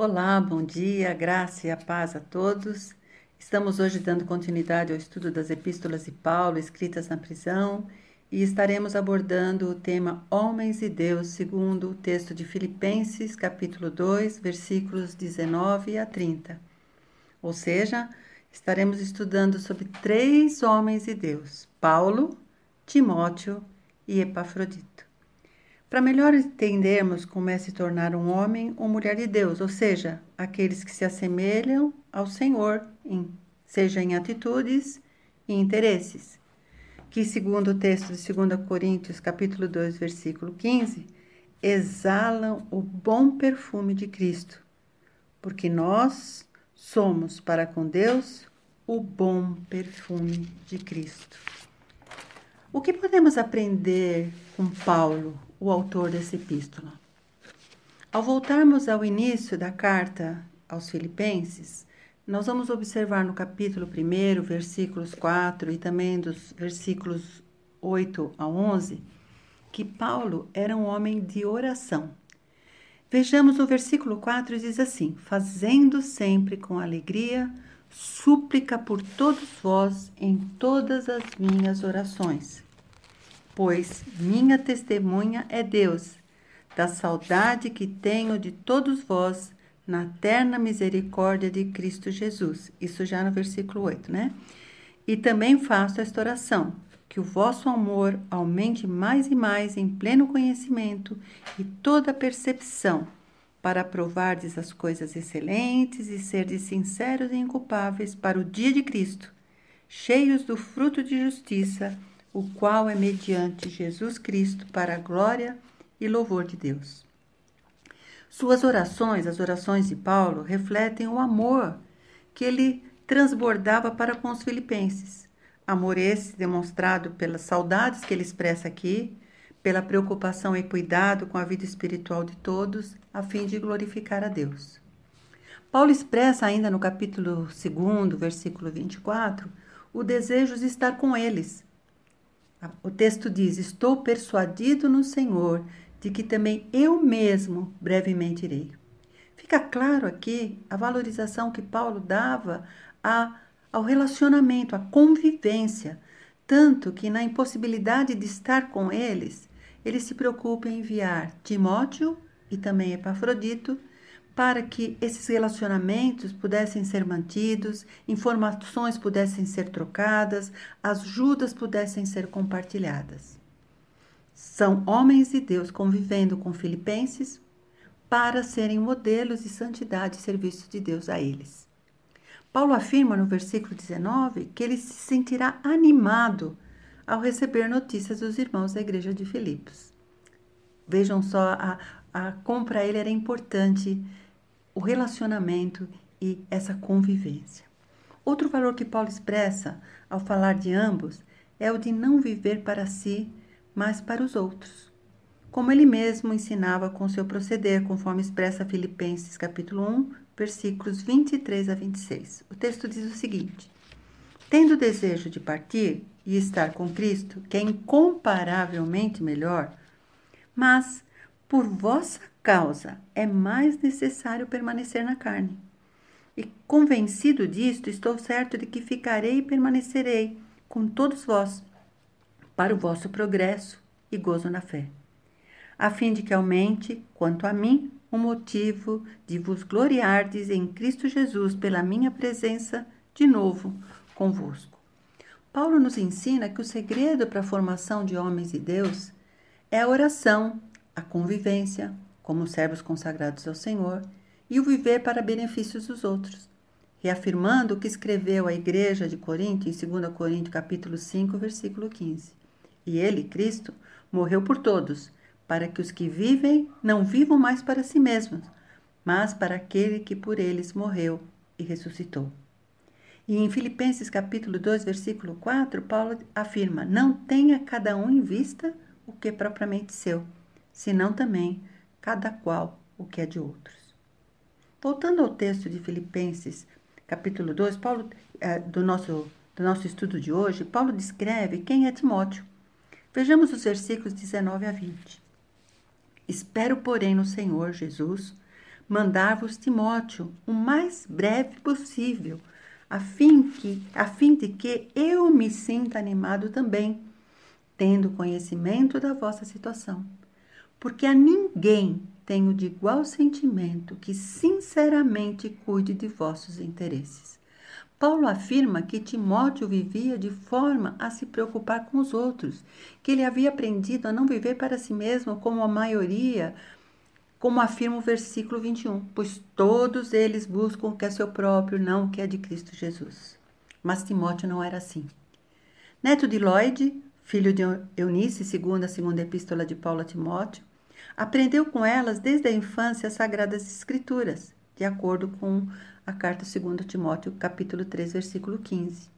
Olá, bom dia, graça e a paz a todos. Estamos hoje dando continuidade ao estudo das epístolas de Paulo escritas na prisão e estaremos abordando o tema Homens e Deus, segundo o texto de Filipenses, capítulo 2, versículos 19 a 30. Ou seja, estaremos estudando sobre três homens e Deus: Paulo, Timóteo e Epafrodito. Para melhor entendermos como é se tornar um homem ou mulher de Deus, ou seja, aqueles que se assemelham ao Senhor, em, seja em atitudes e interesses, que segundo o texto de 2 Coríntios, capítulo 2, versículo 15, exalam o bom perfume de Cristo, porque nós somos para com Deus o bom perfume de Cristo. O que podemos aprender com Paulo, o autor dessa epístola? Ao voltarmos ao início da carta aos Filipenses, nós vamos observar no capítulo 1, versículos 4 e também dos versículos 8 a 11, que Paulo era um homem de oração. Vejamos o versículo 4 diz assim: Fazendo sempre com alegria súplica por todos vós em todas as minhas orações. Pois minha testemunha é Deus, da saudade que tenho de todos vós na terna misericórdia de Cristo Jesus. Isso já no versículo 8, né? E também faço esta oração: que o vosso amor aumente mais e mais em pleno conhecimento e toda percepção para provardes as coisas excelentes e serdes sinceros e inculpáveis para o dia de Cristo, cheios do fruto de justiça, o qual é mediante Jesus Cristo para a glória e louvor de Deus. Suas orações, as orações de Paulo, refletem o amor que ele transbordava para com os filipenses. Amor esse demonstrado pelas saudades que ele expressa aqui, pela preocupação e cuidado com a vida espiritual de todos, a fim de glorificar a Deus. Paulo expressa ainda no capítulo 2, versículo 24, o desejo de estar com eles. O texto diz: Estou persuadido no Senhor de que também eu mesmo brevemente irei. Fica claro aqui a valorização que Paulo dava a, ao relacionamento, à convivência, tanto que na impossibilidade de estar com eles, ele se preocupa em enviar Timóteo e também Epafrodito para que esses relacionamentos pudessem ser mantidos, informações pudessem ser trocadas, ajudas pudessem ser compartilhadas. São homens de Deus convivendo com filipenses para serem modelos de santidade e serviço de Deus a eles. Paulo afirma no versículo 19 que ele se sentirá animado ao receber notícias dos irmãos da igreja de Filipos. Vejam só a, a, como para ele era importante o relacionamento e essa convivência. Outro valor que Paulo expressa ao falar de ambos é o de não viver para si, mas para os outros. Como ele mesmo ensinava com seu proceder, conforme expressa Filipenses capítulo 1, versículos 23 a 26. O texto diz o seguinte: Tendo desejo de partir, e estar com Cristo, que é incomparavelmente melhor, mas por vossa causa é mais necessário permanecer na carne. E convencido disto, estou certo de que ficarei e permanecerei com todos vós, para o vosso progresso e gozo na fé, a fim de que aumente, quanto a mim, o motivo de vos gloriardes em Cristo Jesus pela minha presença de novo convosco. Paulo nos ensina que o segredo para a formação de homens de Deus é a oração, a convivência, como servos consagrados ao Senhor, e o viver para benefícios dos outros, reafirmando o que escreveu à igreja de Corinto em 2 Coríntios capítulo 5, versículo 15. E ele, Cristo, morreu por todos, para que os que vivem não vivam mais para si mesmos, mas para aquele que por eles morreu e ressuscitou. E em Filipenses capítulo 2, versículo 4, Paulo afirma: Não tenha cada um em vista o que é propriamente seu, senão também cada qual o que é de outros. Voltando ao texto de Filipenses capítulo 2, Paulo, é, do, nosso, do nosso estudo de hoje, Paulo descreve quem é Timóteo. Vejamos os versículos 19 a 20. Espero, porém, no Senhor Jesus, mandar-vos Timóteo o mais breve possível, a fim, que, a fim de que eu me sinta animado também, tendo conhecimento da vossa situação. Porque a ninguém tenho de igual sentimento que sinceramente cuide de vossos interesses. Paulo afirma que Timóteo vivia de forma a se preocupar com os outros, que ele havia aprendido a não viver para si mesmo como a maioria, como afirma o versículo 21, pois todos eles buscam o que é seu próprio, não o que é de Cristo Jesus. Mas Timóteo não era assim. Neto de Lloyd, filho de Eunice, segundo a segunda epístola de Paulo a Timóteo, aprendeu com elas desde a infância as sagradas escrituras, de acordo com a carta 2 Timóteo, capítulo 3, versículo 15.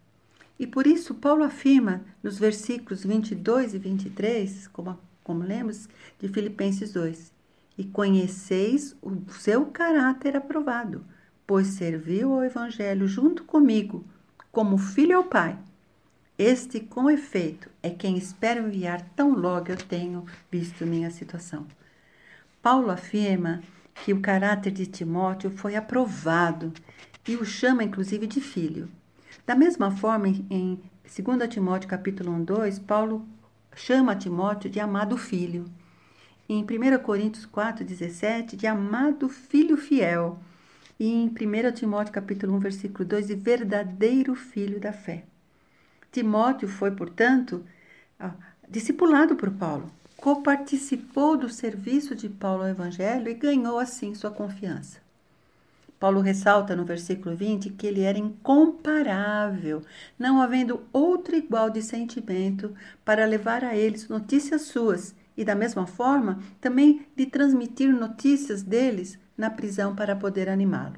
E por isso Paulo afirma nos versículos 22 e 23, como, como lemos, de Filipenses 2, e conheceis o seu caráter aprovado, pois serviu ao evangelho junto comigo, como filho ao pai. Este, com efeito, é quem espero enviar tão logo eu tenho visto minha situação. Paulo afirma que o caráter de Timóteo foi aprovado e o chama inclusive de filho. Da mesma forma, em 2 Timóteo capítulo 1, 2, Paulo chama Timóteo de amado filho. Em 1 Coríntios 4, 17, de amado filho fiel. E em 1 Timóteo capítulo 1, versículo 2, de verdadeiro filho da fé. Timóteo foi, portanto, discipulado por Paulo coparticipou do serviço de Paulo ao Evangelho e ganhou assim sua confiança. Paulo ressalta no versículo 20 que ele era incomparável, não havendo outro igual de sentimento para levar a eles notícias suas e, da mesma forma, também de transmitir notícias deles na prisão para poder animá-lo.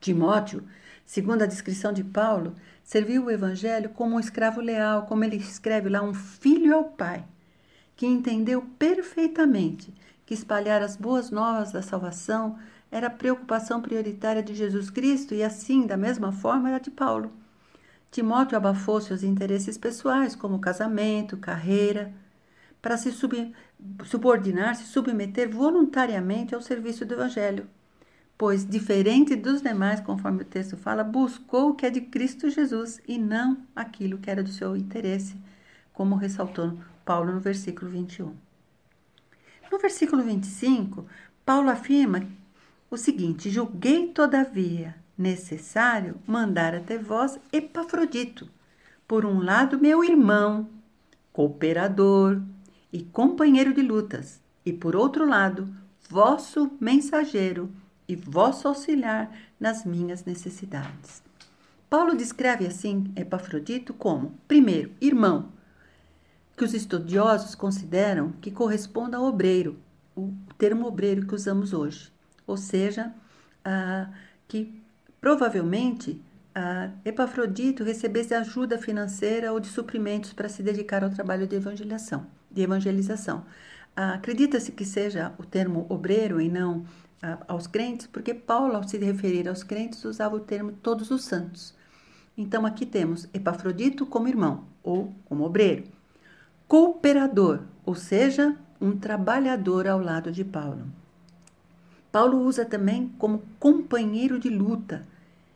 Timóteo, segundo a descrição de Paulo, serviu o evangelho como um escravo leal, como ele escreve lá, um filho ao pai que entendeu perfeitamente que espalhar as boas novas da salvação era a preocupação prioritária de Jesus Cristo e assim, da mesma forma, era de Paulo. Timóteo abafou seus interesses pessoais, como casamento, carreira, para se sub, subordinar, se submeter voluntariamente ao serviço do Evangelho, pois, diferente dos demais, conforme o texto fala, buscou o que é de Cristo Jesus e não aquilo que era do seu interesse, como ressaltou Paulo no versículo 21. No versículo 25, Paulo afirma o seguinte: Julguei, todavia, necessário mandar até vós Epafrodito, por um lado, meu irmão, cooperador e companheiro de lutas, e por outro lado, vosso mensageiro e vosso auxiliar nas minhas necessidades. Paulo descreve assim Epafrodito como, primeiro, irmão, que os estudiosos consideram que corresponde ao obreiro, o termo obreiro que usamos hoje. Ou seja, ah, que provavelmente ah, Epafrodito recebesse ajuda financeira ou de suprimentos para se dedicar ao trabalho de evangelização. De evangelização. Ah, Acredita-se que seja o termo obreiro e não aos crentes, porque Paulo, ao se referir aos crentes, usava o termo todos os santos. Então aqui temos Epafrodito como irmão ou como obreiro cooperador, ou seja, um trabalhador ao lado de Paulo. Paulo usa também como companheiro de luta.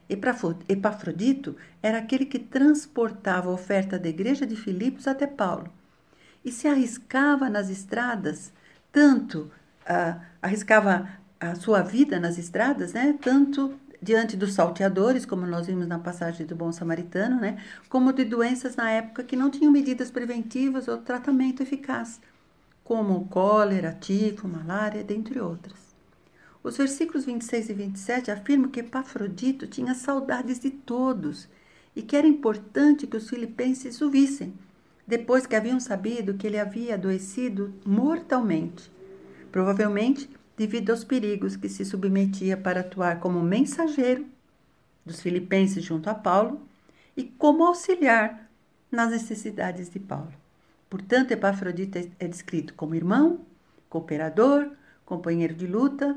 Epafrodito era aquele que transportava a oferta da igreja de Filipos até Paulo e se arriscava nas estradas, tanto uh, arriscava a sua vida nas estradas, né, tanto diante dos salteadores, como nós vimos na passagem do Bom Samaritano, né? como de doenças na época que não tinham medidas preventivas ou tratamento eficaz, como cólera, tifo, malária, dentre outras. Os versículos 26 e 27 afirmam que Epafrodito tinha saudades de todos e que era importante que os filipenses o vissem, depois que haviam sabido que ele havia adoecido mortalmente. Provavelmente devido aos perigos que se submetia para atuar como mensageiro dos filipenses junto a Paulo e como auxiliar nas necessidades de Paulo. Portanto, Epafrodita é descrito como irmão, cooperador, companheiro de luta,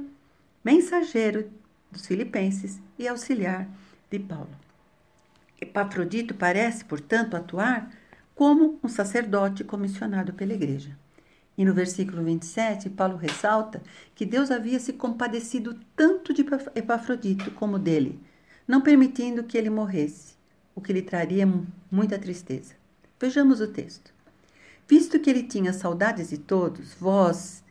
mensageiro dos filipenses e auxiliar de Paulo. Epafrodito parece, portanto, atuar como um sacerdote comissionado pela igreja. E no versículo 27, Paulo ressalta que Deus havia se compadecido tanto de Epafrodito como dele, não permitindo que ele morresse, o que lhe traria muita tristeza. Vejamos o texto. Visto que ele tinha saudades de todos vós,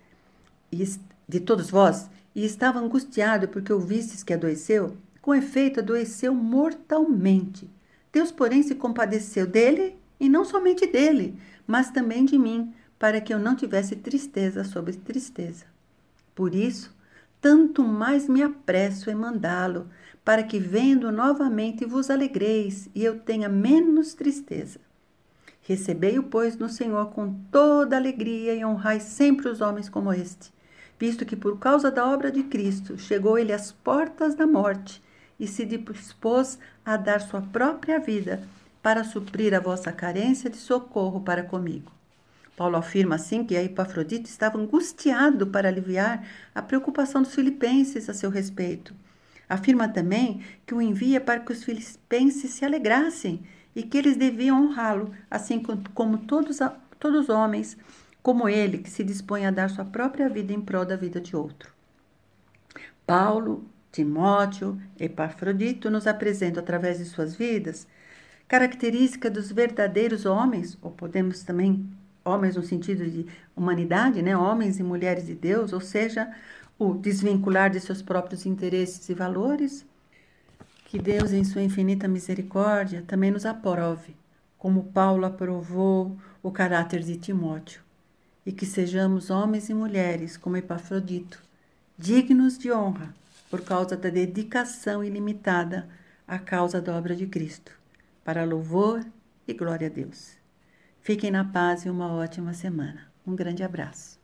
de todos vós, e estava angustiado porque ouvistes que adoeceu, com efeito adoeceu mortalmente. Deus, porém, se compadeceu dele, e não somente dele, mas também de mim, para que eu não tivesse tristeza sobre tristeza. Por isso, tanto mais me apresso em mandá-lo, para que vendo novamente vos alegreis e eu tenha menos tristeza. Recebei-o, pois, no Senhor com toda alegria e honrai sempre os homens como este, visto que por causa da obra de Cristo chegou ele às portas da morte e se dispôs a dar sua própria vida para suprir a vossa carência de socorro para comigo. Paulo afirma assim que Epafrodito estava angustiado para aliviar a preocupação dos filipenses a seu respeito. Afirma também que o envia para que os filipenses se alegrassem e que eles deviam honrá-lo, assim como todos, todos os homens, como ele, que se dispõe a dar sua própria vida em prol da vida de outro. Paulo, Timóteo, Epafrodito nos apresentam através de suas vidas característica dos verdadeiros homens, ou podemos também homens no sentido de humanidade, né? homens e mulheres de Deus, ou seja, o desvincular de seus próprios interesses e valores, que Deus, em sua infinita misericórdia, também nos aprove, como Paulo aprovou o caráter de Timóteo, e que sejamos homens e mulheres como Epafrodito, dignos de honra por causa da dedicação ilimitada à causa da obra de Cristo, para louvor e glória a Deus. Fiquem na paz e uma ótima semana. Um grande abraço.